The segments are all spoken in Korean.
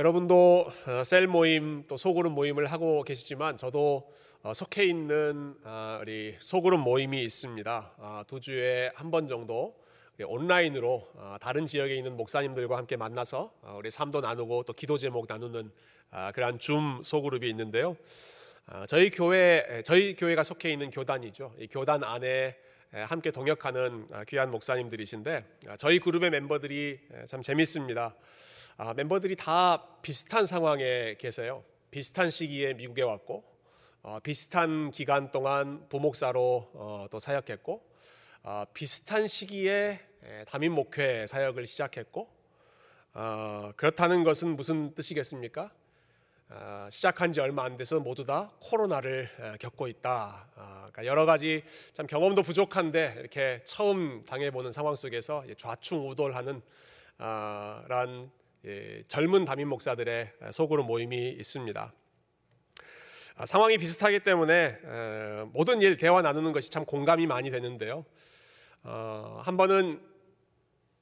여러분도 어, 셀 모임 또 소그룹 모임을 하고 계시지만 저도 어, 속해 있는 아, 우리 소그룹 모임이 있습니다. 아, 두 주에 한 번 정도 온라인으로 아, 다른 지역에 있는 목사님들과 함께 만나서 우리 삶도 나누고 또 기도 제목 나누는 그러한 줌 소그룹이 있는데요. 저희 교회 저희 교회가 속해 있는 교단이죠. 이 교단 안에 함께 동역하는 귀한 목사님들이신데 저희 그룹의 멤버들이 참 재밌습니다. 아, 멤버들이 다 비슷한 상황에 계세요. 비슷한 시기에 미국에 왔고 어, 비슷한 기간 동안 부목사로 어, 또 사역했고 어, 비슷한 시기에 담임 목회 사역을 시작했고 어, 그렇다는 것은 무슨 뜻이겠습니까? 어, 시작한 지 얼마 안 돼서 모두 다 코로나를 겪고 있다. 어, 그러니까 여러 가지 참 경험도 부족한데 이렇게 처음 당해보는 상황 속에서 좌충우돌하는 어, 란 예, 젊은 담임 목사들의 속으로 모임이 있습니다. 아, 상황이 비슷하기 때문에 모든 일 대화 나누는 것이 참 공감이 많이 되는데요. 어, 한 번은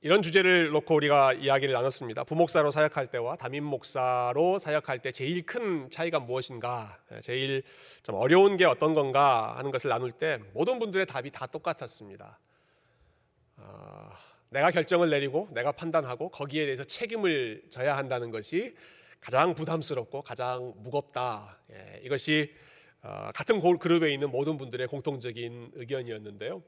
이런 주제를 놓고 우리가 이야기를 나눴습니다. 부목사로 사역할 때와 담임 목사로 사역할 때 제일 큰 차이가 무엇인가, 제일 좀 어려운 게 어떤 건가 하는 것을 나눌 때 모든 분들의 답이 다 똑같았습니다. 어, 내가 결정을 내리고 내가 판단하고 거기에 대해서 책임을 져야 한다는 것이 가장 부담스럽고 가장 무겁다. 예, 이것이 어, 같은 그룹에 있는 모든 분들의 공통적인 의견이었는데요.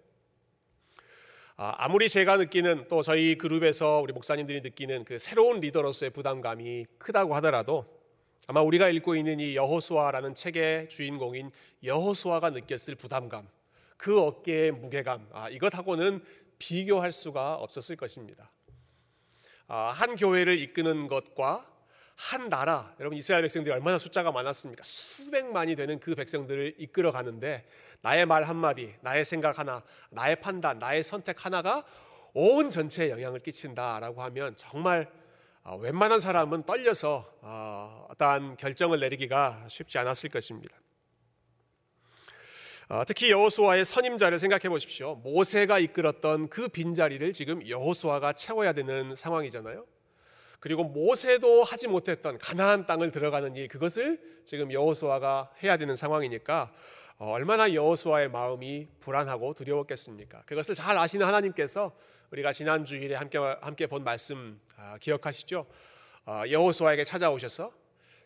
아, 아무리 제가 느끼는 또 저희 그룹에서 우리 목사님들이 느끼는 그 새로운 리더로서의 부담감이 크다고 하더라도 아마 우리가 읽고 있는 이 여호수아라는 책의 주인공인 여호수아가 느꼈을 부담감, 그 어깨의 무게감, 아, 이것하고는 비교할 수가 없었을 것입니다. 아, 한 교회를 이끄는 것과 한 나라, 여러분 이스라엘 백성들이 얼마나 숫자가 많았습니까? 수백만이 되는 그 백성들을 이끌어 가는데 나의 말 한마디, 나의 생각 하나, 나의 판단, 나의 선택 하나가 온 전체에 영향을 끼친다라고 하면 정말 아, 웬만한 사람은 떨려서 아, 어떠한 결정을 내리기가 쉽지 않았을 것입니다. 어, 특히 여호수아의 선임자를 생각해 보십시오. 모세가 이끌었던 그 빈자리를 지금 여호수아가 채워야 되는 상황이잖아요. 그리고 모세도 하지 못했던 가나안 땅을 들어가는 일 그것을 지금 여호수아가 해야 되는 상황이니까 어, 얼마나 여호수아의 마음이 불안하고 두려웠겠습니까? 그것을 잘 아시는 하나님께서 우리가 지난 주일에 함께 함께 본 말씀 아, 기억하시죠? 어, 여호수아에게 찾아오셔서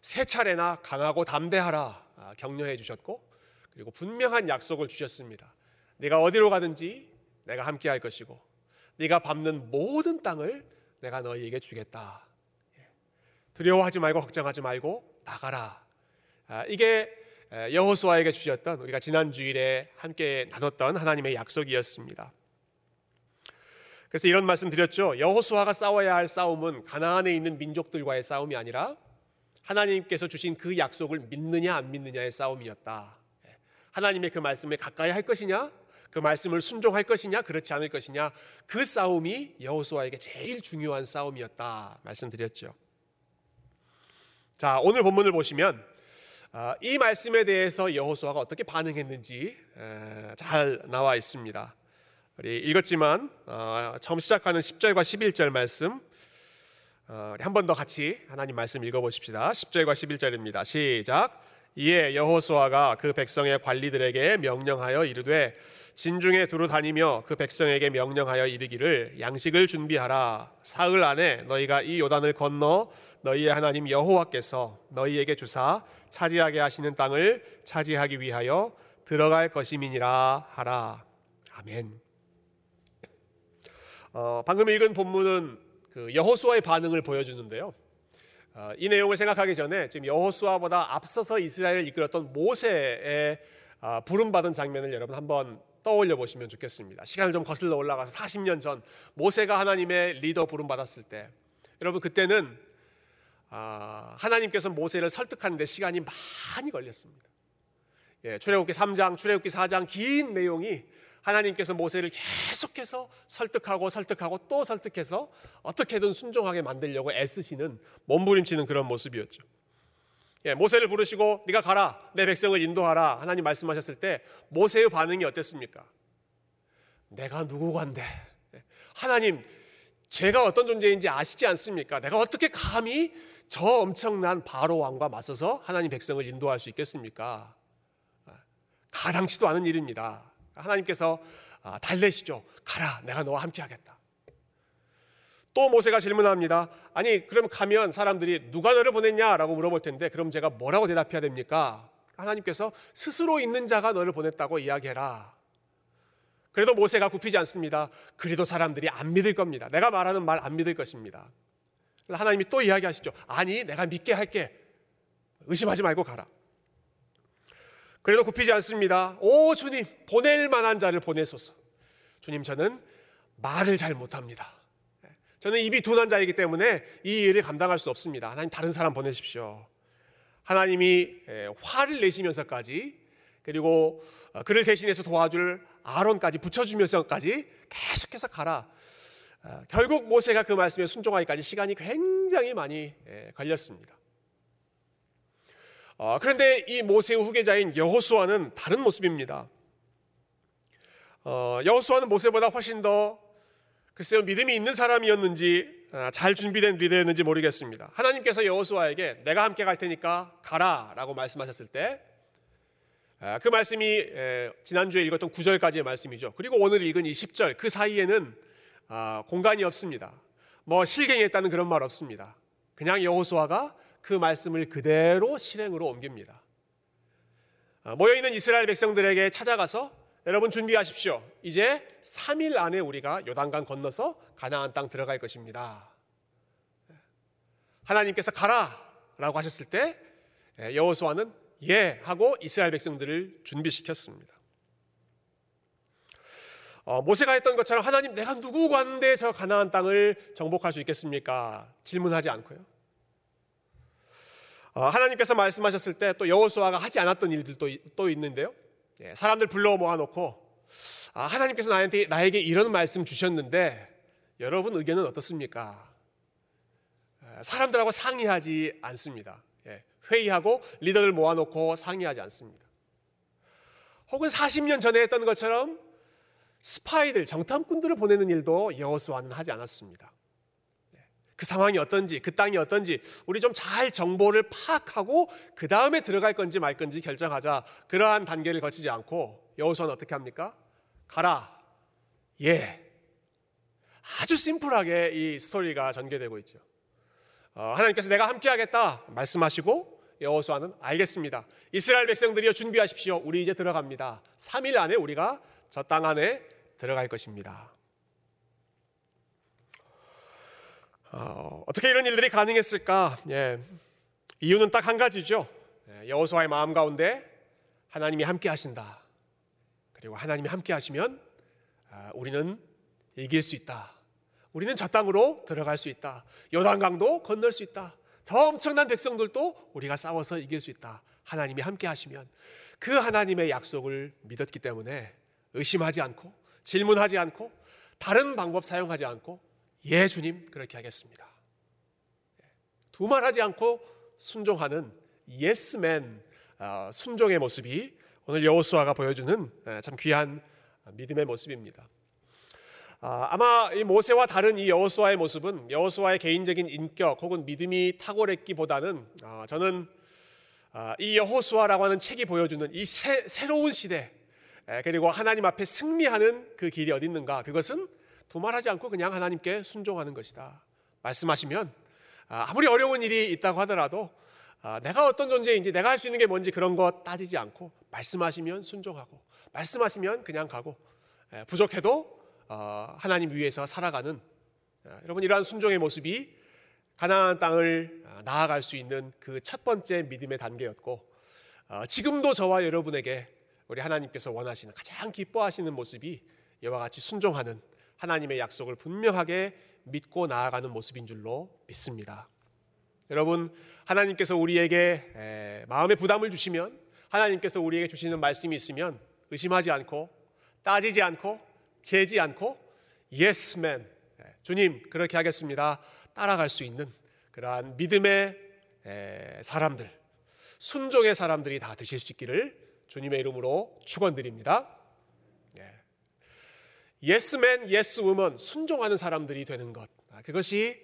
세 차례나 강하고 담대하라 아, 격려해 주셨고 그리고 분명한 약속을 주셨습니다. 네가 어디로 가든지 내가 함께 할 것이고 네가 밟는 모든 땅을 내가 너희에게 주겠다. 예. 두려워하지 말고 걱정하지 말고 나가라. 아, 이게 여호수아에게 주셨던 우리가 지난 주일에 함께 나눴던 하나님의 약속이었습니다. 그래서 이런 말씀 드렸죠. 여호수아가 싸워야 할 싸움은 가나안에 있는 민족들과의 싸움이 아니라 하나님께서 주신 그 약속을 믿느냐 안 믿느냐의 싸움이었다. 하나님의 그 말씀에 가까이 할 것이냐? 그 말씀을 순종할 것이냐? 그렇지 않을 것이냐? 그 싸움이 여호수아에게 제일 중요한 싸움이었다 말씀드렸죠. 자, 오늘 본문을 보시면 아, 이 말씀에 대해서 여호수아가 어떻게 반응했는지 잘 나와 있습니다. 우리 읽었지만 어, 처음 시작하는 10절과 11절 말씀 어, 한번 더 같이 하나님 말씀 읽어보십시다. 10절과 11절입니다. 시작. 이에 여호수아가 그 백성의 관리들에게 명령하여 이르되 진중에 두루 다니며 그 백성에게 명령하여 이르기를 양식을 준비하라 사흘 안에 너희가 이 요단을 건너 너희의 하나님 여호와께서 너희에게 주사 차지하게 하시는 땅을 차지하기 위하여 들어갈 것임이니라 하라 아멘. 어, 방금 읽은 본문은 그 여호수아의 반응을 보여주는데요. 어, 이 내용을 생각하기 전에 지금 여호수아보다 앞서서 이스라엘을 이끌었던 모세의 아, 부름받은 장면을 여러분 한번 떠올려 보시면 좋겠습니다. 시간을 좀 거슬러 올라가서 40년 전 모세가 하나님의 리더 부름받았을 때 여러분 그때는 아, 하나님께서 모세를 설득하는데 시간이 많이 걸렸습니다. 예, 출애굽기 3장, 출애굽기 4장 긴 내용이 하나님께서 모세를 계속해서 설득하고 설득하고 또 설득해서 어떻게든 순종하게 만들려고 애쓰시는 몸부림치는 그런 모습이었죠. 예, 모세를 부르시고 네가 가라 내 백성을 인도하라 하나님 말씀하셨을 때 모세의 반응이 어땠습니까? 내가 누구간데 예, 하나님 제가 어떤 존재인지 아시지 않습니까? 내가 어떻게 감히 저 엄청난 바로 왕과 맞서서 하나님 백성을 인도할 수 있겠습니까? 가당치도 않은 일입니다. 하나님께서 아, 달래시죠. 가라, 내가 너와 함께하겠다. 또 모세가 질문합니다. 아니, 그럼 가면 사람들이 누가 너를 보냈냐라고 물어볼 텐데, 그럼 제가 뭐라고 대답해야 됩니까? 하나님께서 스스로 있는 자가 너를 보냈다고 이야기해라. 그래도 모세가 굽히지 않습니다. 그래도 사람들이 안 믿을 겁니다. 내가 말하는 말 안 믿을 것입니다. 하나님이 또 이야기하시죠. 아니, 내가 믿게 할게. 의심하지 말고 가라. 그래도 굽히지 않습니다. 오, 주님, 보낼 만한 자를 보내소서. 주님, 저는 말을 잘 못합니다. 저는 입이 둔한 자이기 때문에 이 일을 감당할 수 없습니다. 하나님, 다른 사람 보내십시오. 하나님이 화를 내시면서까지 그리고 어, 그를 대신해서 도와줄 아론까지 붙여주면서까지 계속해서 가라. 어, 결국 모세가 그 말씀에 순종하기까지 시간이 굉장히 많이 걸렸습니다. 어, 그런데 이 모세의 후계자인 여호수아는 다른 모습입니다. 여호수아는 모세보다 훨씬 더 글쎄요 믿음이 있는 사람이었는지 아, 잘 준비된 리더였는지 모르겠습니다. 하나님께서 여호수아에게 내가 함께 갈 테니까 가라라고 말씀하셨을 때그 아, 말씀이 지난주에 읽었던 9절까지의 말씀이죠. 그리고 오늘 읽은 이 10절 그 사이에는 아, 공간이 없습니다. 뭐 실갱했다는 그런 말 없습니다. 그냥 여호수아가 그 말씀을 그대로 실행으로 옮깁니다. 모여 있는 이스라엘 백성들에게 찾아가서 여러분 준비하십시오. 이제 3일 안에 우리가 요단강 건너서 가나안 땅 들어갈 것입니다. 하나님께서 가라라고 하셨을 때 예, 여호수아는 예 하고 이스라엘 백성들을 준비시켰습니다. 어, 모세가 했던 것처럼 하나님 내가 누구 관대 저 가나안 땅을 정복할 수 있겠습니까? 질문하지 않고요. 어, 하나님께서 말씀하셨을 때 또 여호수아가 하지 않았던 일들도 또 있는데요. 예, 사람들 불러 모아놓고 아, 하나님께서 나한테 나에게 이런 말씀 주셨는데 여러분 의견은 어떻습니까? 예, 사람들하고 상의하지 않습니다. 예, 회의하고 리더들 모아놓고 상의하지 않습니다. 혹은 40년 전에 했던 것처럼 스파이들, 정탐꾼들을 보내는 일도 여호수아는 하지 않았습니다. 그 상황이 어떤지, 그 땅이 어떤지 우리 좀 잘 정보를 파악하고 그 다음에 들어갈 건지 말 건지 결정하자. 그러한 단계를 거치지 않고 여호수아는 어떻게 합니까? 가라. 예. 아주 심플하게 이 스토리가 전개되고 있죠. 어, 하나님께서 내가 함께하겠다 말씀하시고 여호수아는 알겠습니다. 이스라엘 백성들이여 준비하십시오. 우리 이제 들어갑니다. 3일 안에 우리가 저 땅 안에 들어갈 것입니다. 어, 떻게 이런 일들이 가능했을까? 예, 이유는 딱 한 가지죠. 예, 여호수아의 마음 가운데 하나님이 함께 하신다. 그리고 하나님이 함께 하시면 아, 우리는 이길 수 있다. 우리는 저 땅으로 들어갈 수 있다. 요단강도 건널 수 있다. 저 엄청난 백성들도 우리가 싸워서 이길 수 있다. 하나님이 함께 하시면 그 하나님의 약속을 믿었기 때문에 의심하지 않고 질문하지 않고 다른 방법 사용하지 않고 예, 주님, 그렇게 하겠습니다. 두말하지 않고 순종하는 예스맨 어, 순종의 모습이 오늘 여호수아가 보여주는 참 귀한 믿음의 모습입니다. 아, 아마 이 모세와 다른 이 여호수아의 모습은 여호수아의 개인적인 인격 혹은 믿음이 탁월했기보다는 아, 저는 아, 이 여호수아라고 하는 책이 보여주는 이 새, 새로운 시대 그리고 하나님 앞에 승리하는 그 길이 어디 있는가 그것은 두말하지 않고 그냥 하나님께 순종하는 것이다. 말씀하시면 아, 아무리 어려운 일이 있다고 하더라도 아, 내가 어떤 존재인지 내가 할 수 있는 게 뭔지 그런 거 따지지 않고 말씀하시면 순종하고 말씀하시면 그냥 가고 부족해도 어, 하나님 위해서 살아가는 아, 여러분 이러한 순종의 모습이 가나안 땅을 나아갈 수 있는 그 첫 번째 믿음의 단계였고 어, 지금도 저와 여러분에게 우리 하나님께서 원하시는 가장 기뻐하시는 모습이 이와 같이 순종하는 하나님의 약속을 분명하게 믿고 나아가는 모습인 줄로 믿습니다. 여러분, 하나님께서 우리에게 마음의 부담을 주시면 하나님께서 우리에게 주시는 말씀이 있으면 의심하지 않고 따지지 않고 재지 않고 yes 주님 그렇게 하겠습니다. 따라갈 수 있는 그러한 믿음의 사람들 순종의 사람들이 다 되실 수 있기를 주님의 이름으로 축원드립니다. 예스맨, yes woman 순종하는 사람들이 되는 것. 아, 그것이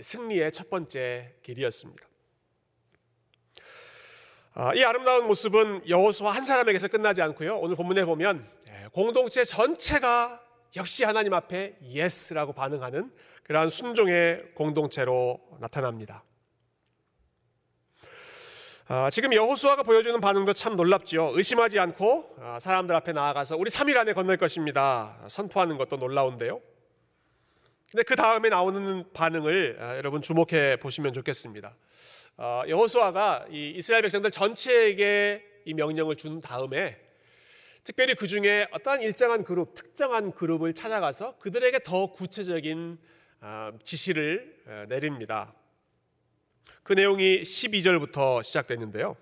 승리의 첫 번째 길이었습니다. 아, 이 아름다운 모습은 여호수아 한 사람에게서 끝나지 않고요. 오늘 본문에 보면 공동체 전체가 역시 하나님 앞에 yes라고 반응하는 그러한 순종의 공동체로 나타납니다. 아, 지금 여호수아가 보여주는 반응도 참 놀랍지요. 의심하지 않고 아, 사람들 앞에 나아가서 우리 3일 안에 건널 것입니다. 선포하는 것도 놀라운데요. 근데 그 다음에 나오는 반응을 아, 여러분 주목해 보시면 좋겠습니다. 아, 여호수아가 이 이스라엘 백성들 전체에게 이 명령을 준 다음에 특별히 그 중에 어떠한 일정한 그룹, 특정한 그룹을 찾아가서 그들에게 더 구체적인 아, 지시를 내립니다. 그 내용이 12절부터 시작됐는데요.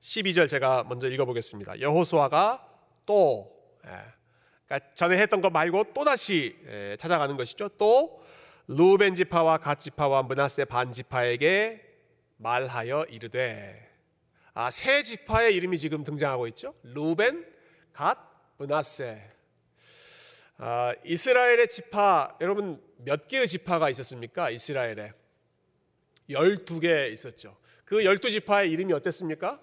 12절 제가 먼저 읽어보겠습니다. 여호수아가 또 예, 그러니까 전에 했던 것 말고 또 다시 예, 찾아가는 것이죠. 또 루벤 지파와 갓 지파와 문하세 반 지파에게 말하여 이르되 아, 세 지파의 이름이 지금 등장하고 있죠. 루벤, 갓, 문하세. 아, 이스라엘의 지파 여러분 몇 개의 지파가 있었습니까? 이스라엘에 12개 있었죠. 그 12지파의 이름이 어땠습니까?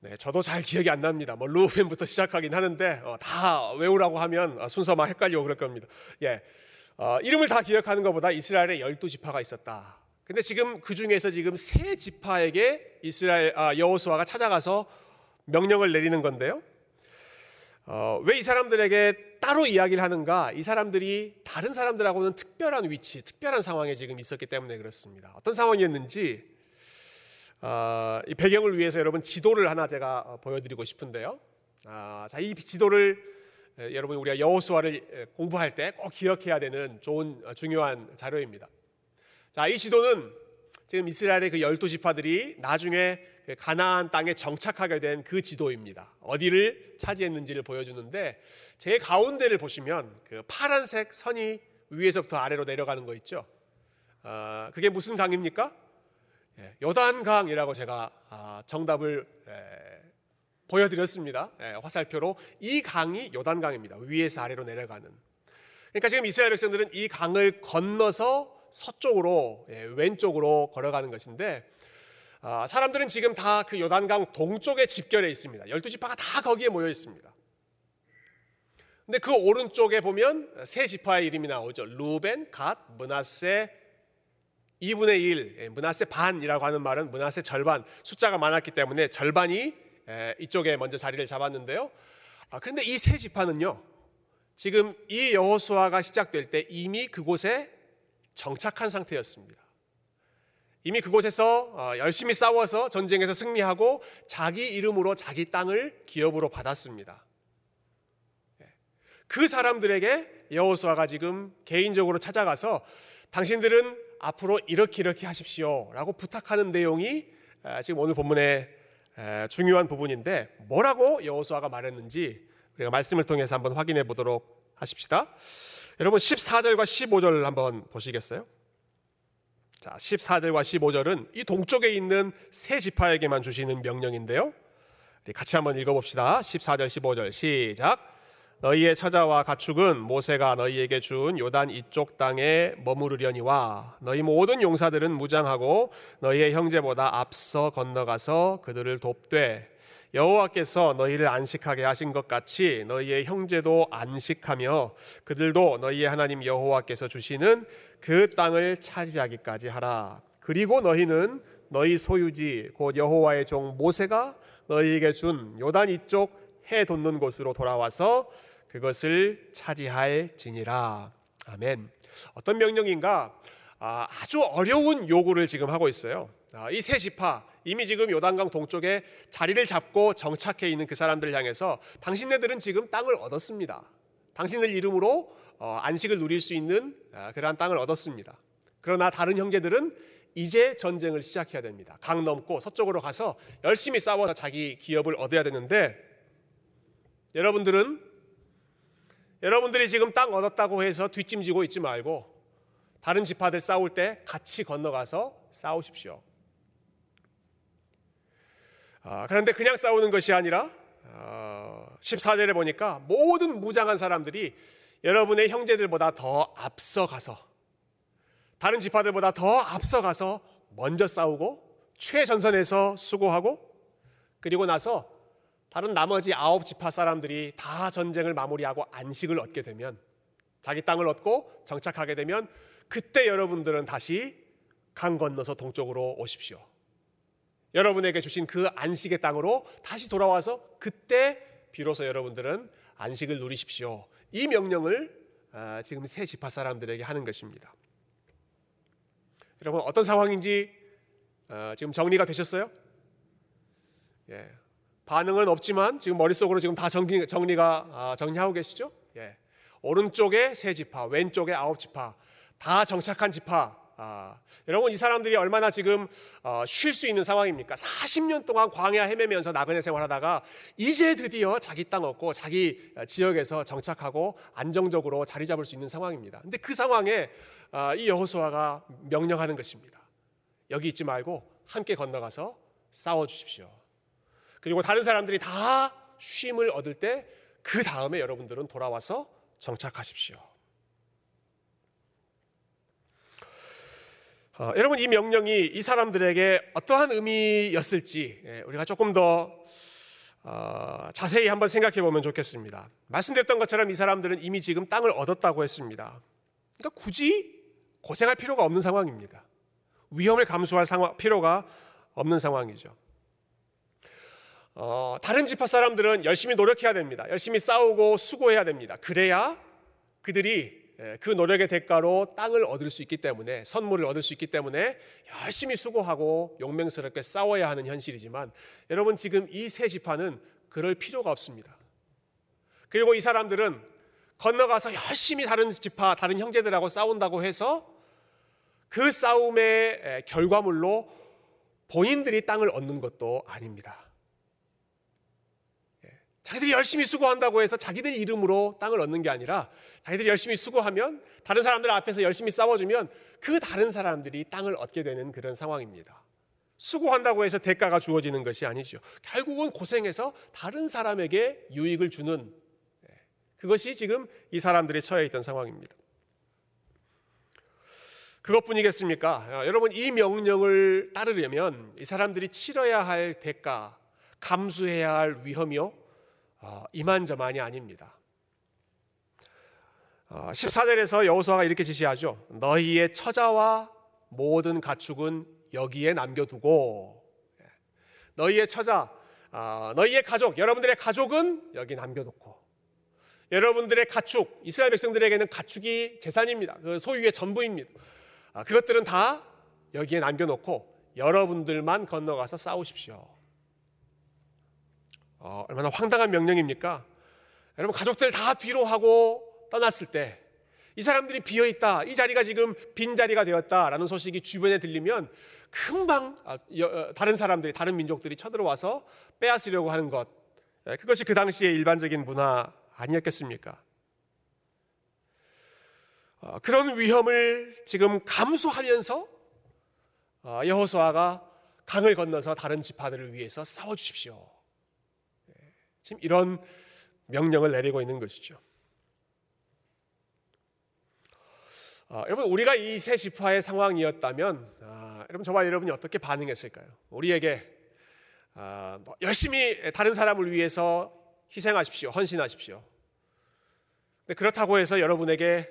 네, 저도 잘 기억이 안 납니다. 뭐 루벤부터 시작하긴 하는데 어, 다 외우라고 하면 어, 순서만 헷갈리고 그럴 겁니다. 예, 어, 이름을 다 기억하는 것보다 이스라엘에 12지파가 있었다. 근데 지금 그 중에서 지금 세 지파에게 이스라엘 아, 여호수아가 찾아가서 명령을 내리는 건데요. 어, 왜 이 사람들에게 따로 이야기를 하는가? 이 사람들이 다른 사람들하고는 특별한 위치, 특별한 상황에 지금 있었기 때문에 그렇습니다. 어떤 상황이었는지 어, 이 배경을 위해서 여러분 지도를 하나 제가 어, 보여드리고 싶은데요. 아, 자, 이 지도를 에, 여러분 우리가 여호수아를 공부할 때 꼭 기억해야 되는 좋은 어, 중요한 자료입니다. 자, 이 지도는 지금 이스라엘의 그 열두 지파들이 나중에 그 가나안 땅에 정착하게 된 그 지도입니다. 어디를 차지했는지를 보여주는데 제 가운데를 보시면 그 파란색 선이 위에서부터 아래로 내려가는 거 있죠. 어, 그게 무슨 강입니까? 예, 요단강이라고 제가 아, 정답을 예, 보여드렸습니다. 예, 화살표로 이 강이 요단강입니다. 위에서 아래로 내려가는. 그러니까 지금 이스라엘 백성들은 이 강을 건너서 서쪽으로 왼쪽으로 걸어가는 것인데 아, 사람들은 지금 다 그 요단강 동쪽에 집결해 있습니다. 열두 지파가 다 거기에 모여 있습니다. 근데 그 오른쪽에 보면 세 지파의 이름이 나오죠. 루벤, 갓, 문하세, 2분의 1, 문하세 반이라고 하는 말은 문하세 절반, 숫자가 많았기 때문에 절반이 이쪽에 먼저 자리를 잡았는데요. 아, 그런데 이 세 지파는요, 지금 이 여호수아가 시작될 때 이미 그곳에 정착한 상태였습니다. 이미 그곳에서 어, 열심히 싸워서 전쟁에서 승리하고 자기 이름으로 자기 땅을 기업으로 받았습니다. 예. 그 사람들에게 여호수아가 지금 개인적으로 찾아가서 당신들은 앞으로 이렇게 이렇게 하십시오라고 부탁하는 내용이 지금 오늘 본문의 중요한 부분인데 뭐라고 여호수아가 말했는지 우리가 말씀을 통해서 한번 확인해 보도록 하십시다. 여러분 14절과 15절 한번 보시겠어요? 자, 14절과 15절은 이 동쪽에 있는 세 지파에게만 주시는 명령인데요. 같이 한번 읽어봅시다. 14절, 15절 시작. 너희의 처자와 가축은 모세가 너희에게 준 요단 이쪽 땅에 머무르려니와 너희 모든 용사들은 무장하고 너희의 형제보다 앞서 건너가서 그들을 돕되 여호와께서 너희를 안식하게 하신 것 같이 너희의 형제도 안식하며 그들도 너희의 하나님 여호와께서 주시는 그 땅을 차지하기까지 하라. 그리고 너희는 너희 소유지 곧 여호와의 종 모세가 너희에게 준 요단 이쪽 해 돋는 곳으로 돌아와서 그것을 차지할지니라. 아멘. 어떤 명령인가? 아, 아주 어려운 요구를 지금 하고 있어요. 아, 이세 지파 이미 지금 요단강 동쪽에 자리를 잡고 정착해 있는 그 사람들을 향해서 당신네들은 지금 땅을 얻었습니다. 당신들 이름으로 어, 안식을 누릴 수 있는 아, 그러한 땅을 얻었습니다. 그러나 다른 형제들은 이제 전쟁을 시작해야 됩니다. 강 넘고 서쪽으로 가서 열심히 싸워서 자기 기업을 얻어야 되는데 여러분들은 여러분들이 지금 땅 얻었다고 해서 뒷짐지고 있지 말고 다른 지파들 싸울 때 같이 건너가서 싸우십시오. 아, 그런데 그냥 싸우는 것이 아니라 어, 14절에 보니까 모든 무장한 사람들이 여러분의 형제들보다 더 앞서가서 다른 지파들보다 더 앞서가서 먼저 싸우고 최전선에서 수고하고 그리고 나서 다른 나머지 아홉 지파 사람들이 다 전쟁을 마무리하고 안식을 얻게 되면 자기 땅을 얻고 정착하게 되면 그때 여러분들은 다시 강 건너서 동쪽으로 오십시오. 여러분에게 주신 그 안식의 땅으로 다시 돌아와서 그때 비로소 여러분들은 안식을 누리십시오. 이 명령을 아, 지금 새 지파 사람들에게 하는 것입니다. 여러분 어떤 상황인지 어, 지금 정리가 되셨어요? 예. 반응은 없지만 지금 머릿속으로 지금 다 정리, 정리가 아, 정리하고 계시죠? 예. 오른쪽에 세 지파, 왼쪽에 아홉 지파, 다 정착한 지파. 아, 여러분 이 사람들이 얼마나 지금 어, 쉴수 있는 상황입니까? 40년 동안 광야 헤매면서 나그네 생활하다가 이제 드디어 자기 땅 얻고 자기 지역에서 정착하고 안정적으로 자리 잡을 수 있는 상황입니다. 근데 그 상황에 아, 이 여호수아가 명령하는 것입니다. 여기 있지 말고 함께 건너가서 싸워 주십시오. 그리고 다른 사람들이 다 쉼을 얻을 때 그 다음에 여러분들은 돌아와서 정착하십시오. 어, 여러분 이 명령이 이 사람들에게 어떠한 의미였을지 예, 우리가 조금 더 어, 자세히 한번 생각해 보면 좋겠습니다. 말씀드렸던 것처럼 이 사람들은 이미 지금 땅을 얻었다고 했습니다. 그러니까 굳이 고생할 필요가 없는 상황입니다. 위험을 감수할 상황, 필요가 없는 상황이죠. 어, 다른 지파 사람들은 열심히 노력해야 됩니다. 열심히 싸우고 수고해야 됩니다. 그래야 그들이 예, 그 노력의 대가로 땅을 얻을 수 있기 때문에 선물을 얻을 수 있기 때문에 열심히 수고하고 용맹스럽게 싸워야 하는 현실이지만 여러분 지금 이 세 지파는 그럴 필요가 없습니다. 그리고 이 사람들은 건너가서 열심히 다른 지파, 다른 형제들하고 싸운다고 해서 그 싸움의 결과물로 본인들이 땅을 얻는 것도 아닙니다. 예, 자기들이 열심히 수고한다고 해서 자기들 이름으로 땅을 얻는 게 아니라 자기들이 열심히 수고하면 다른 사람들 앞에서 열심히 싸워주면 그 다른 사람들이 땅을 얻게 되는 그런 상황입니다. 수고한다고 해서 대가가 주어지는 것이 아니죠. 결국은 고생해서 다른 사람에게 유익을 주는 예, 그것이 지금 이 사람들이 처해 있던 상황입니다. 그것뿐이겠습니까? 어, 여러분 이 명령을 따르려면 이 사람들이 치러야 할 대가, 감수해야 할 위험이요 어, 이만저만이 아닙니다. 14절에서 어, 여호수아가 이렇게 지시하죠. 너희의 처자와 모든 가축은 여기에 남겨두고 예. 너희의 처자, 너희의 가족, 여러분들의 가족은 여기 남겨놓고 여러분들의 가축, 이스라엘 백성들에게는 가축이 재산입니다. 그 소유의 전부입니다. 아, 그것들은 다 여기에 남겨놓고 여러분들만 건너가서 싸우십시오. 어, 얼마나 황당한 명령입니까? 여러분 가족들 다 뒤로 하고 떠났을 때 이 사람들이 비어 있다. 이 자리가 지금 빈 자리가 되었다라는 소식이 주변에 들리면 금방 아, 어, 다른 사람들이 다른 민족들이 쳐들어와서 빼앗으려고 하는 것. 예, 그것이 그 당시의 일반적인 문화 아니었겠습니까? 어, 그런 위험을 지금 감수하면서 어, 여호수아가 강을 건너서 다른 지파들을 위해서 싸워 주십시오. 네, 지금 이런 명령을 내리고 있는 것이죠. 어, 여러분 우리가 이 세 지파의 상황이었다면 아, 여러분 저와 여러분이 어떻게 반응했을까요? 우리에게 아, 뭐 열심히 다른 사람을 위해서 희생하십시오, 헌신하십시오. 그렇다고 해서 여러분에게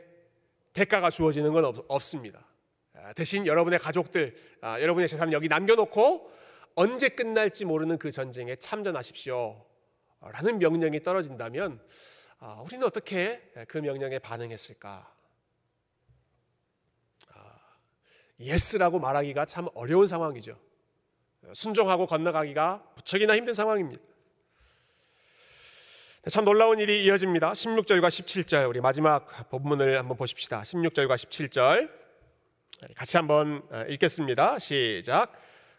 대가가 주어지는 건 없, 습니다 아, 대신 여러분의 가족들, 아, 여러분의 재산을 여기 남겨놓고 언제 끝날지 모르는 그 전쟁에 참전하십시오. 라는 명령이 떨어진다면 아, 우리는 어떻게 그 명령에 반응했을까? yes라고 말하기가 참 어려운 상황이죠. 순종하고 건너가기가 무척이나 힘든 상황입니다. 네, 참 놀라운 일이 이어집니다. 16절과 17절 우리 마지막 본문을 한번 보십시다. 16절과 17절 같이 한번 어, 읽겠습니다. 시작.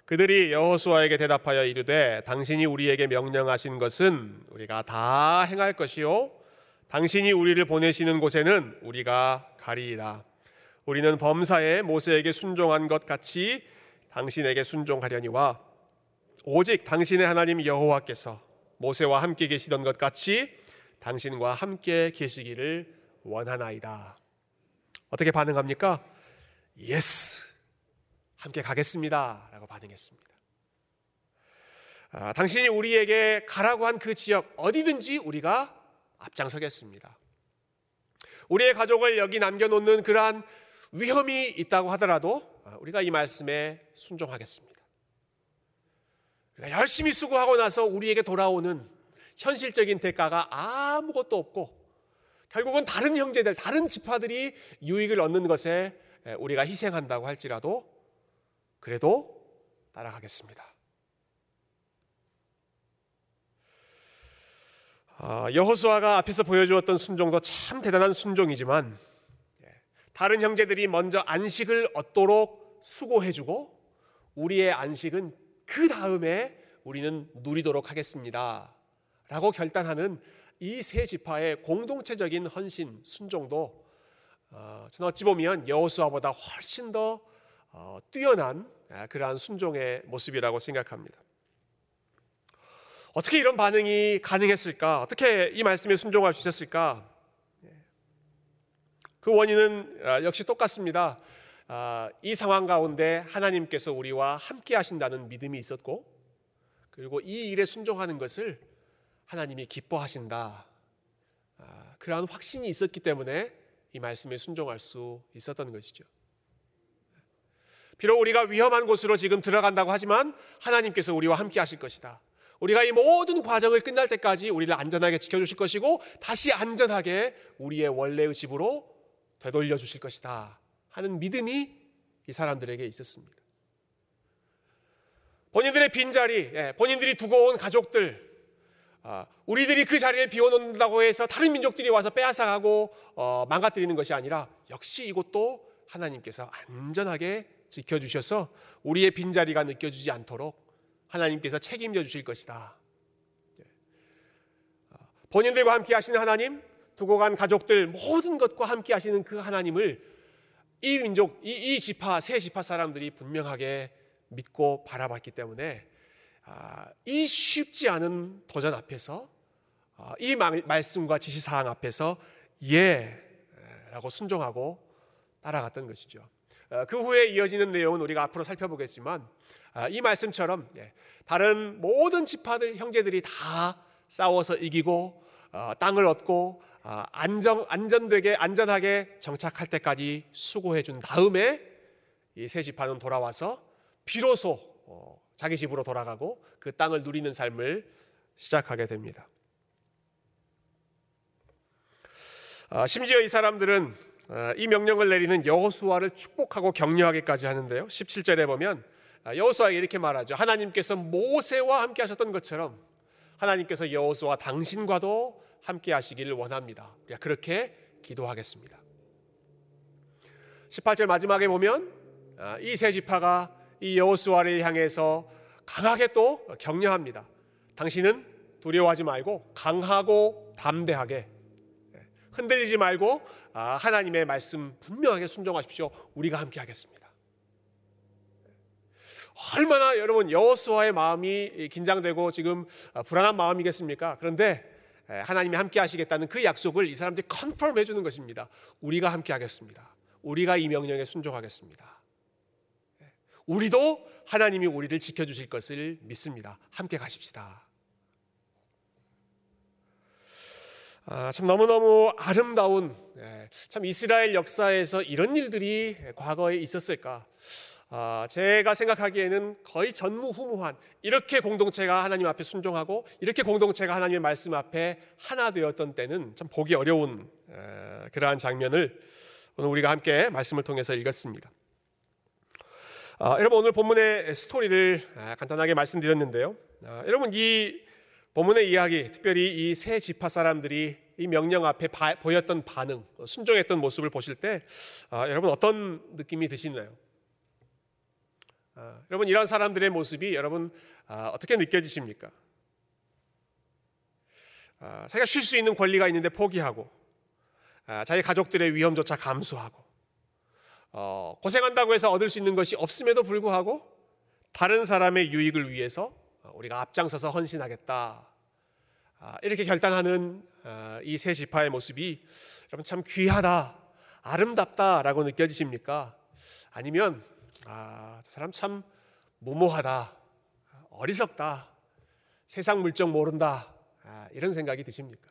그들이 여호수아에게 대답하여 이르되 당신이 우리에게 명령하신 것은 우리가 다 행할 것이요 당신이 우리를 보내시는 곳에는 우리가 가리이다. 우리는 범사에 모세에게 순종한 것 같이 당신에게 순종하려니와 오직 당신의 하나님 여호와께서 모세와 함께 계시던 것 같이 당신과 함께 계시기를 원하나이다. 어떻게 반응합니까? Yes. 함께 가겠습니다. 라고 반응했습니다. 아, 당신이 우리에게 가라고 한 그 지역 어디든지 우리가 앞장서겠습니다. 우리의 가족을 여기 남겨놓는 그러한 위험이 있다고 하더라도 아, 우리가 이 말씀에 순종하겠습니다. 열심히 수고하고 나서 우리에게 돌아오는 현실적인 대가가 아무것도 없고 결국은 다른 형제들, 다른 지파들이 유익을 얻는 것에 우리가 희생한다고 할지라도 그래도 따라가겠습니다. 아, 여호수아가 앞에서 보여주었던 순종도 참 대단한 순종이지만 예, 다른 형제들이 먼저 안식을 얻도록 수고해주고 우리의 안식은 그 다음에 우리는 누리도록 하겠습니다. 라고 결단하는 이 세 지파의 공동체적인 헌신, 순종도 어, 저는 어찌 보면 여호수아보다 훨씬 더 어, 뛰어난 아, 그러한 순종의 모습이라고 생각합니다. 어떻게 이런 반응이 가능했을까? 어떻게 이 말씀에 순종할 수 있었을까? 예. 그 원인은 아, 역시 똑같습니다. 아, 이 상황 가운데 하나님께서 우리와 함께 하신다는 믿음이 있었고, 그리고 이 일에 순종하는 것을 하나님이 기뻐하신다. 아, 그러한 확신이 있었기 때문에 이 말씀에 순종할 수 있었던 것이죠. 비록 우리가 위험한 곳으로 지금 들어간다고 하지만 하나님께서 우리와 함께 하실 것이다. 우리가 이 모든 과정을 끝날 때까지 우리를 안전하게 지켜주실 것이고 다시 안전하게 우리의 원래의 집으로 되돌려 주실 것이다 하는 믿음이 이 사람들에게 있었습니다. 본인들의 빈자리, 예, 본인들이 두고 온 가족들, 아, 우리들이 그 자리를 비워놓는다고 해서 다른 민족들이 와서 빼앗아가고 어, 망가뜨리는 것이 아니라 역시 이곳도 하나님께서 안전하게 지켜주셔서 우리의 빈자리가 느껴지지 않도록 하나님께서 책임져 주실 것이다. 예. 아, 본인들과 함께 하시는 하나님, 두고 간 가족들 모든 것과 함께 하시는 그 하나님을 이 민족, 이, 이 지파, 세 지파 사람들이 분명하게 믿고 바라봤기 때문에 아, 이 쉽지 않은 도전 앞에서 아, 이 말씀과 지시사항 앞에서 예 라고 순종하고 따라갔던 것이죠. 그 후에 이어지는 내용은 우리가 앞으로 살펴보겠지만 아, 이 말씀처럼 예, 다른 모든 지파들 형제들이 다 싸워서 이기고 어, 땅을 얻고 아, 안정 안전되게 안전하게 정착할 때까지 수고해 준 다음에 이 세 지파는 돌아와서 비로소 어, 자기 집으로 돌아가고 그 땅을 누리는 삶을 시작하게 됩니다. 아, 심지어 이 사람들은 이 명령을 내리는 여호수아를 축복하고 격려하기까지 하는데요. 17절에 보면 아, 여호수아에게 이렇게 말하죠. 하나님께서 모세와 함께 하셨던 것처럼 하나님께서 여호수아 당신과도 함께 하시기를 원합니다. 그렇게 기도하겠습니다. 18절 마지막에 보면 아, 이세 지파가 이 여호수아를 향해서 강하게 또 격려합니다. 당신은 두려워하지 말고 강하고 담대하게 예, 흔들리지 말고 아, 하나님의 말씀 분명하게 순종하십시오. 우리가 함께 하겠습니다. 얼마나 여러분 여호수아의 마음이 긴장되고 지금 아, 불안한 마음이겠습니까? 그런데 하나님이 함께 하시겠다는 그 약속을 이 사람들이 컨펌 해 주는 것입니다. 우리가 함께 하겠습니다. 우리가 이 명령에 순종하겠습니다. 우리도 하나님이 우리를 지켜 주실 것을 믿습니다. 함께 가십시다. 아, 참 너무너무 아름다운 참 이스라엘 역사에서 이런 일들이 과거에 있었을까? 아, 제가 생각하기에는 거의 전무후무한 이렇게 공동체가 하나님 앞에 순종하고 이렇게 공동체가 하나님의 말씀 앞에 하나 되었던 때는 참 보기 어려운 그러한 장면을 오늘 우리가 함께 말씀을 통해서 읽었습니다. 아, 여러분 오늘 본문의 스토리를 아, 간단하게 말씀드렸는데요. 아, 여러분 이 본문의 이야기, 특별히 이 세 지파 사람들이 이 명령 앞에 바, 보였던 반응, 순종했던 모습을 보실 때 아, 여러분 어떤 느낌이 드시나요? 아, 여러분 이런 사람들의 모습이 여러분 아, 어떻게 느껴지십니까? 아, 자기가 쉴 수 있는 권리가 있는데 포기하고 아, 자기 가족들의 위험조차 감수하고 어, 고생한다고 해서 얻을 수 있는 것이 없음에도 불구하고 다른 사람의 유익을 위해서 우리가 앞장서서 헌신하겠다 아, 이렇게 결단하는 아, 이세 지파의 모습이 여러분 참 귀하다, 아름답다라고 느껴지십니까? 아니면 아, 저 사람 참 무모하다, 어리석다, 세상 물정 모른다 아, 이런 생각이 드십니까?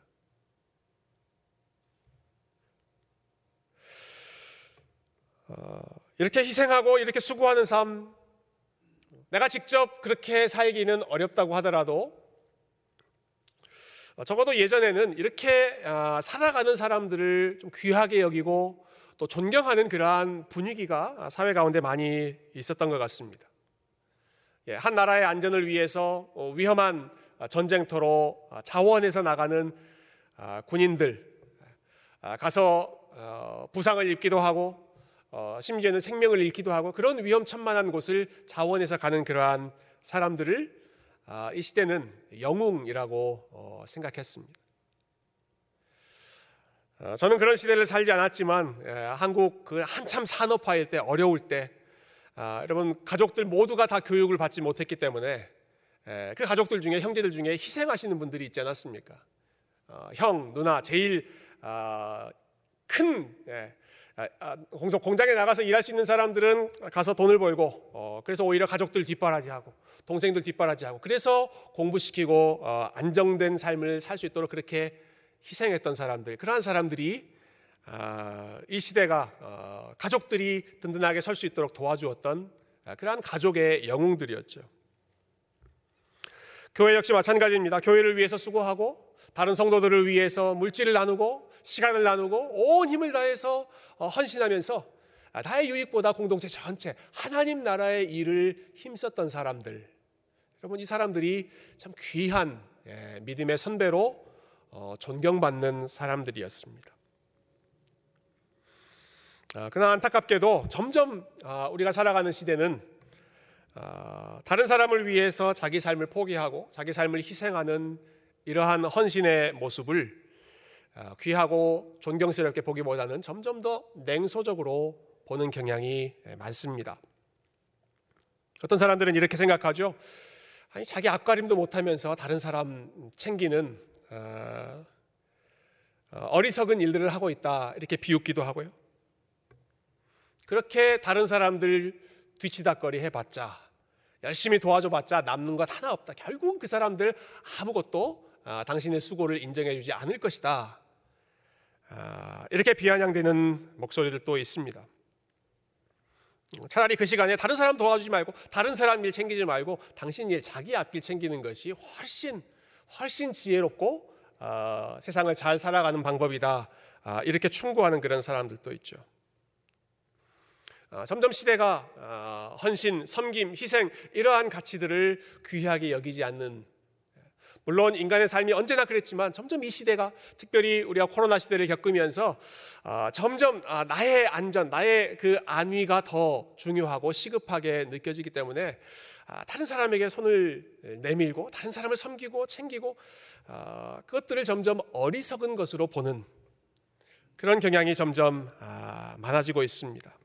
어, 이렇게 희생하고 이렇게 수고하는 삶, 내가 직접 그렇게 살기는 어렵다고 하더라도 어, 적어도 예전에는 이렇게 아, 살아가는 사람들을 좀 귀하게 여기고 또 존경하는 그러한 분위기가 사회 가운데 많이 있었던 것 같습니다. 예, 한 나라의 안전을 위해서 어, 위험한 전쟁터로 아, 자원해서 나가는 아, 군인들 가서 어, 부상을 입기도 하고 심지어는 생명을 잃기도 하고 그런 위험천만한 곳을 자원해서 가는 그러한 사람들을 아, 이 시대는 영웅이라고 어, 생각했습니다. 어, 저는 그런 시대를 살지 않았지만 예, 한국 그 한참 산업화일 때 어려울 때 아, 여러분 가족들 모두가 다 교육을 받지 못했기 때문에 예, 그 가족들 중에 형제들 중에 희생하시는 분들이 있지 않았습니까? 어, 형, 누나 제일 아, 큰 예, 공장에 나가서 일할 수 있는 사람들은 가서 돈을 벌고 그래서 오히려 가족들 뒷바라지하고 동생들 뒷바라지하고 그래서 공부시키고 어, 안정된 삶을 살 수 있도록 그렇게 희생했던 사람들 그러한 사람들이 어, 이 시대가 어, 가족들이 든든하게 설 수 있도록 도와주었던 어, 그러한 가족의 영웅들이었죠. 교회 역시 마찬가지입니다. 교회를 위해서 수고하고 다른 성도들을 위해서 물질을 나누고 시간을 나누고 온 힘을 다해서 어, 헌신하면서 나의 유익보다 공동체 전체 하나님 나라의 일을 힘썼던 사람들 여러분 이 사람들이 참 귀한 예, 믿음의 선배로 어, 존경받는 사람들이었습니다. 아, 그러나 안타깝게도 점점 아, 우리가 살아가는 시대는 아, 다른 사람을 위해서 자기 삶을 포기하고 자기 삶을 희생하는 이러한 헌신의 모습을 귀하고 존경스럽게 보기보다는 점점 더 냉소적으로 보는 경향이 예, 많습니다. 어떤 사람들은 이렇게 생각하죠. 아니 자기 앞가림도 못하면서 다른 사람 챙기는 어, 어, 어리석은 일들을 하고 있다 이렇게 비웃기도 하고요. 그렇게 다른 사람들 뒤치다거리 해봤자 열심히 도와줘봤자 남는 것 하나 없다. 결국 그 사람들 아무것도 어, 당신의 수고를 인정해 주지 않을 것이다. 이렇게 비아냥되는 목소리들 또 있습니다. 차라리 그 시간에 다른 사람 도와주지 말고 다른 사람 일 챙기지 말고 당신 일 자기 앞길 챙기는 것이 훨씬 훨씬 지혜롭고 어, 세상을 잘 살아가는 방법이다 어, 이렇게 충고하는 그런 사람들도 있죠. 어, 점점 시대가 어, 헌신, 섬김, 희생 이러한 가치들을 귀하게 여기지 않는 물론 인간의 삶이 언제나 그랬지만 점점 이 시대가 특별히 우리가 코로나 시대를 겪으면서 어, 점점 아, 나의 안전, 나의 그 안위가 더 중요하고 시급하게 느껴지기 때문에 아, 다른 사람에게 손을 내밀고 다른 사람을 섬기고 챙기고 어, 그것들을 점점 어리석은 것으로 보는 그런 경향이 점점 아, 많아지고 있습니다.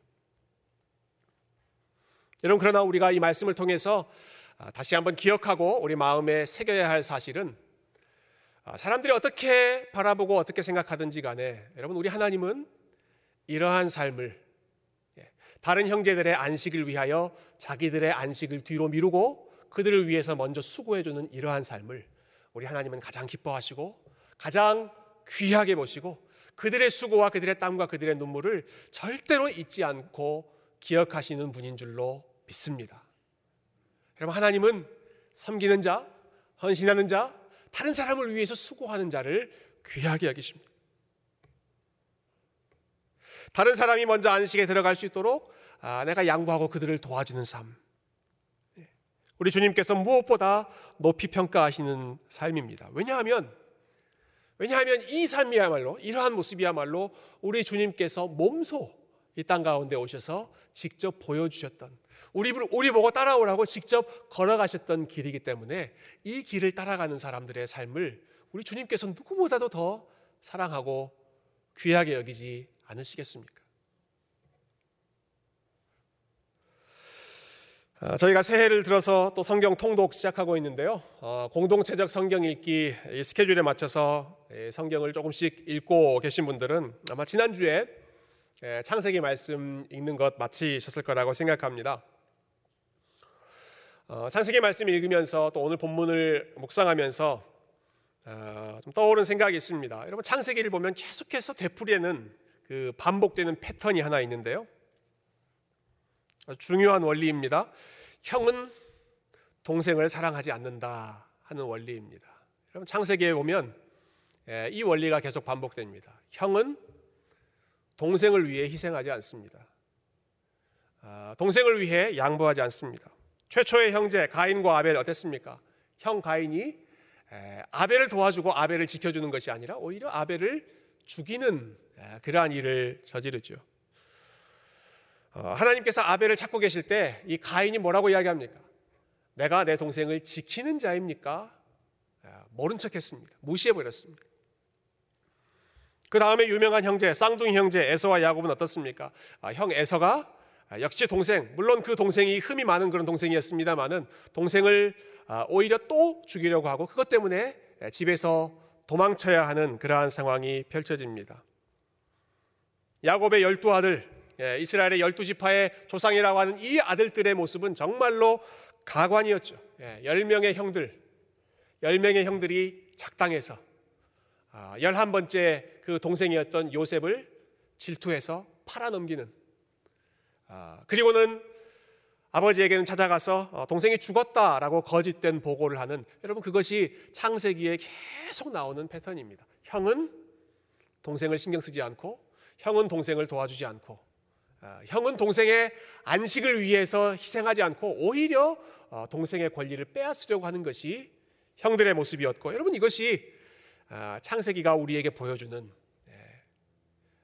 여러분 그러나 우리가 이 말씀을 통해서 아, 다시 한번 기억하고 우리 마음에 새겨야 할 사실은 아, 사람들이 어떻게 바라보고 어떻게 생각하든지 간에 여러분 우리 하나님은 이러한 삶을 예, 다른 형제들의 안식을 위하여 자기들의 안식을 뒤로 미루고 그들을 위해서 먼저 수고해 주는 이러한 삶을 우리 하나님은 가장 기뻐하시고 가장 귀하게 보시고 그들의 수고와 그들의 땀과 그들의 눈물을 절대로 잊지 않고 기억하시는 분인 줄로 믿습니다. 여러분 하나님은 섬기는 자, 헌신하는 자, 다른 사람을 위해서 수고하는 자를 귀하게 여기십니다. 다른 사람이 먼저 안식에 들어갈 수 있도록 아, 내가 양보하고 그들을 도와주는 삶. 예. 우리 주님께서 무엇보다 높이 평가하시는 삶입니다. 왜냐하면 왜냐하면 이 삶이야말로 이러한 모습이야말로 우리 주님께서 몸소 이 땅 가운데 오셔서 직접 보여주셨던 우리, 우리 보고 따라오라고 직접 걸어가셨던 길이기 때문에 이 길을 따라가는 사람들의 삶을 우리 주님께서 누구보다도 더 사랑하고 귀하게 여기지 않으시겠습니까? 어, 저희가 새해를 들어서 또 성경 통독 시작하고 있는데요. 어, 공동체적 성경 읽기 스케줄에 맞춰서 성경을 조금씩 읽고 계신 분들은 아마 지난주에 창세기 말씀 읽는 것 마치셨을 거라고 생각합니다. 어, 창세기 말씀 읽으면서 또 오늘 본문을 묵상하면서 좀 떠오른 생각이 있습니다. 여러분 창세기를 보면 계속해서 되풀이는 그 반복되는 패턴이 하나 있는데요. 중요한 원리입니다. 형은 동생을 사랑하지 않는다 하는 원리입니다. 여러분 창세기에 보면 예, 이 원리가 계속 반복됩니다. 형은 동생을 위해 희생하지 않습니다. 아, 동생을 위해 양보하지 않습니다. 최초의 형제 가인과 아벨 어땠습니까? 형 가인이 아벨을 도와주고 아벨을 지켜주는 것이 아니라 오히려 아벨을 죽이는 그러한 일을 저지르죠. 어, 하나님께서 아벨을 찾고 계실 때 이 가인이 뭐라고 이야기합니까? 내가 내 동생을 지키는 자입니까? 모른 척했습니다. 무시해버렸습니다. 그 다음에 유명한 형제 쌍둥이 형제 에서와 야곱은 어떻습니까? 아, 형 에서가 역시 동생 물론 그 동생이 흠이 많은 그런 동생이었습니다만은 동생을 아, 오히려 또 죽이려고 하고 그것 때문에 집에서 도망쳐야 하는 그러한 상황이 펼쳐집니다. 야곱의 열두 아들 예, 이스라엘의 열두 지파의 조상이라고 하는 이 아들들의 모습은 정말로 가관이었죠. 예, 열 명의 형들, 열 명의 형들이 작당해서 아, 열한 번째 그 동생이었던 요셉을 질투해서 팔아넘기는 아, 그리고는 아버지에게는 찾아가서 어, 동생이 죽었다라고 거짓된 보고를 하는 여러분 그것이 창세기에 계속 나오는 패턴입니다. 형은 동생을 신경 쓰지 않고 형은 동생을 도와주지 않고 어, 형은 동생의 안식을 위해서 희생하지 않고 오히려 어, 동생의 권리를 빼앗으려고 하는 것이 형들의 모습이었고 여러분 이것이 어, 창세기가 우리에게 보여주는 예,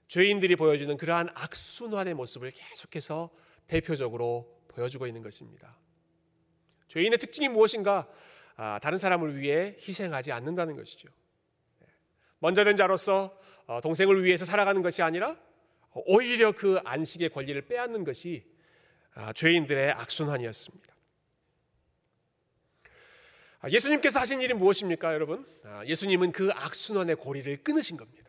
죄인들이 보여주는 그러한 악순환의 모습을 계속해서 대표적으로 보여주고 있는 것입니다. 죄인의 특징이 무엇인가? 아, 다른 사람을 위해 희생하지 않는다는 것이죠. 예, 먼저 된 자로서 동생을 위해서 살아가는 것이 아니라 오히려 그 안식의 권리를 빼앗는 것이 아, 죄인들의 악순환이었습니다. 아, 예수님께서 하신 일이 무엇입니까, 여러분? 아, 예수님은 그 악순환의 고리를 끊으신 겁니다.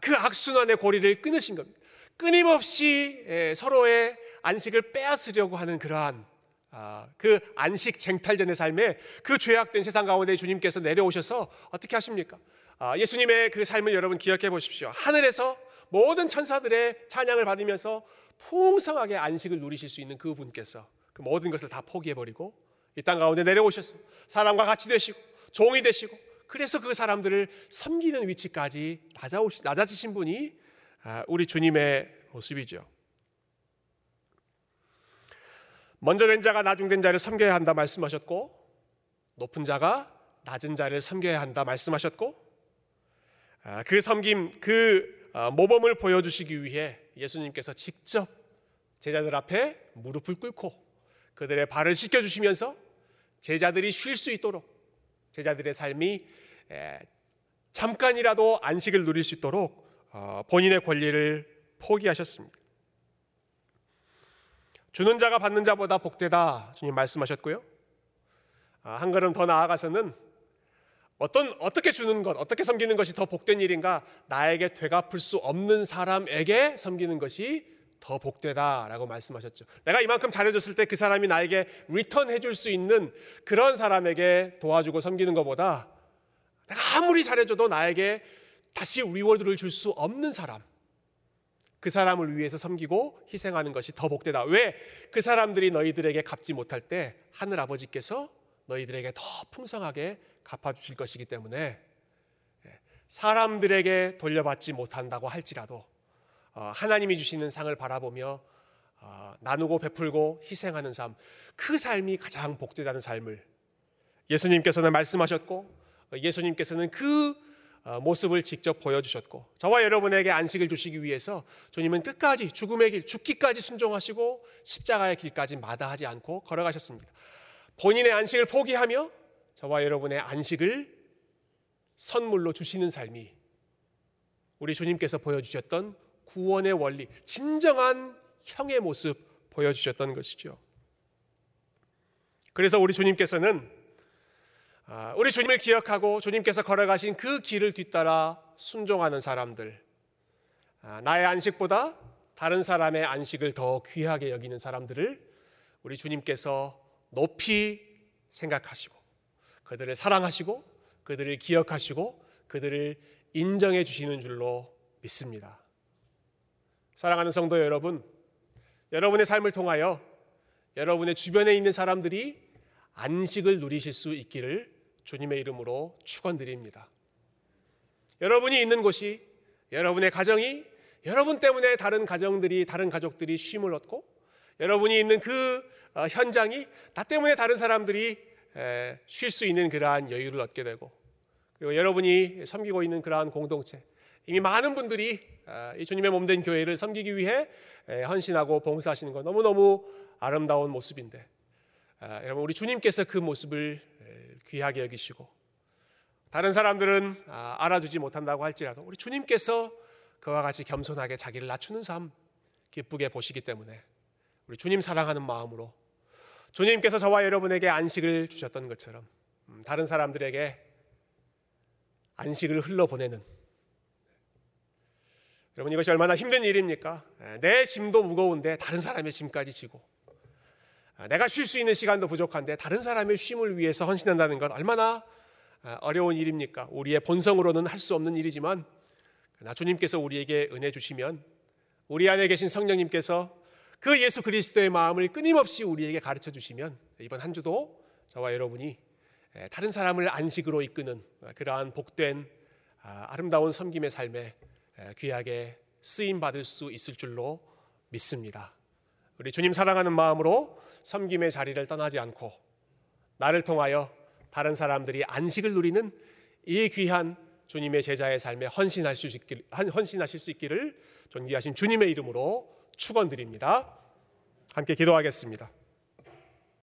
그 악순환의 고리를 끊으신 겁니다. 끊임없이 서로의 안식을 빼앗으려고 하는 그러한 그 안식 쟁탈전의 삶에 그 죄악된 세상 가운데 주님께서 내려오셔서 어떻게 하십니까? 아, 예수님의 그 삶을 여러분 기억해 보십시오. 하늘에서 모든 천사들의 찬양을 받으면서 풍성하게 안식을 누리실 수 있는 그 분께서 그 모든 것을 다 포기해 버리고 이 땅 가운데 내려오셨어. 사람과 같이 되시고 종이 되시고 그래서 그 사람들을 섬기는 위치까지 낮아지신 분이 아, 우리 주님의 모습이죠. 먼저 된 자가 나중 된 자를 섬겨야 한다 말씀하셨고 높은 자가 낮은 자를 섬겨야 한다 말씀하셨고 아, 그 섬김, 그 아, 모범을 보여주시기 위해 예수님께서 직접 제자들 앞에 무릎을 꿇고 그들의 발을 씻겨 주시면서 제자들이 쉴 수 있도록 제자들의 삶이 잠깐이라도 안식을 누릴 수 있도록 어, 본인의 권리를 포기하셨습니다. 주는 자가 받는 자보다 복되다 주님 말씀하셨고요. 아, 한 걸음 더 나아가서는 어떤 어떻게 주는 것, 어떻게 섬기는 것이 더 복된 일인가? 나에게 되갚을 수 없는 사람에게 섬기는 것이 더 복되다라고 말씀하셨죠. 내가 이만큼 잘해줬을 때 그 사람이 나에게 return 해줄 수 있는 그런 사람에게 도와주고 섬기는 것보다 내가 아무리 잘해줘도 나에게 다시 리워드를 줄 수 없는 사람, 그 사람을 위해서 섬기고 희생하는 것이 더 복되다. 왜? 그 사람들이 너희들에게 갚지 못할 때 하늘 아버지께서 너희들에게 더 풍성하게 갚아주실 것이기 때문에 예, 사람들에게 돌려받지 못한다고 할지라도 어, 하나님이 주시는 상을 바라보며 어, 나누고 베풀고 희생하는 삶, 그 삶이 가장 복되다는 삶을 예수님께서는 말씀하셨고 어, 예수님께서는 그 모습을 직접 보여주셨고 저와 여러분에게 안식을 주시기 위해서 주님은 끝까지 죽음의 길, 죽기까지 순종하시고 십자가의 길까지 마다하지 않고 걸어가셨습니다. 본인의 안식을 포기하며 저와 여러분의 안식을 선물로 주시는 삶이 우리 주님께서 보여주셨던 구원의 원리, 진정한 형의 모습 보여주셨던 것이죠. 그래서 우리 주님께서는 아, 우리 주님을 기억하고 주님께서 걸어가신 그 길을 뒤따라 순종하는 사람들, 아, 나의 안식보다 다른 사람의 안식을 더 귀하게 여기는 사람들을 우리 주님께서 높이 생각하시고 그들을 사랑하시고 그들을 기억하시고 그들을 인정해 주시는 줄로 믿습니다. 사랑하는 성도 여러분, 여러분의 삶을 통하여 여러분의 주변에 있는 사람들이 안식을 누리실 수 있기를 주님의 이름으로 축원드립니다. 여러분이 있는 곳이 여러분의 가정이 여러분 때문에 다른 가정들이 다른 가족들이 쉼을 얻고 여러분이 있는 그 어, 현장이 나 때문에 다른 사람들이 쉴 수 있는 그러한 여유를 얻게 되고 그리고 여러분이 섬기고 있는 그러한 공동체 이미 많은 분들이 아, 이 주님의 몸된 교회를 섬기기 위해 헌신하고 봉사하시는 것 너무너무 아름다운 모습인데 아, 여러분 우리 주님께서 그 모습을 귀하게 여기시고 다른 사람들은 아, 알아주지 못한다고 할지라도 우리 주님께서 그와 같이 겸손하게 자기를 낮추는 삶 기쁘게 보시기 때문에 우리 주님 사랑하는 마음으로 주님께서 저와 여러분에게 안식을 주셨던 것처럼 음, 다른 사람들에게 안식을 흘러보내는 여러분 이것이 얼마나 힘든 일입니까? 내 짐도 무거운데 다른 사람의 짐까지 지고 내가 쉴 수 있는 시간도 부족한데 다른 사람의 쉼을 위해서 헌신한다는 것 얼마나 어려운 일입니까? 우리의 본성으로는 할 수 없는 일이지만 나 주님께서 우리에게 은혜 주시면 우리 안에 계신 성령님께서 그 예수 그리스도의 마음을 끊임없이 우리에게 가르쳐 주시면 이번 한 주도 저와 여러분이 다른 사람을 안식으로 이끄는 그러한 복된 아, 아름다운 섬김의 삶에 귀하게 쓰임 받을 수 있을 줄로 믿습니다. 우리 주님 사랑하는 마음으로 섬김의 자리를 떠나지 않고 나를 통하여 다른 사람들이 안식을 누리는 이 귀한 주님의 제자의 삶에 헌신할 수 있기를, 헌신하실 수 있기를 존귀하신 주님의 이름으로 축원드립니다. 함께 기도하겠습니다.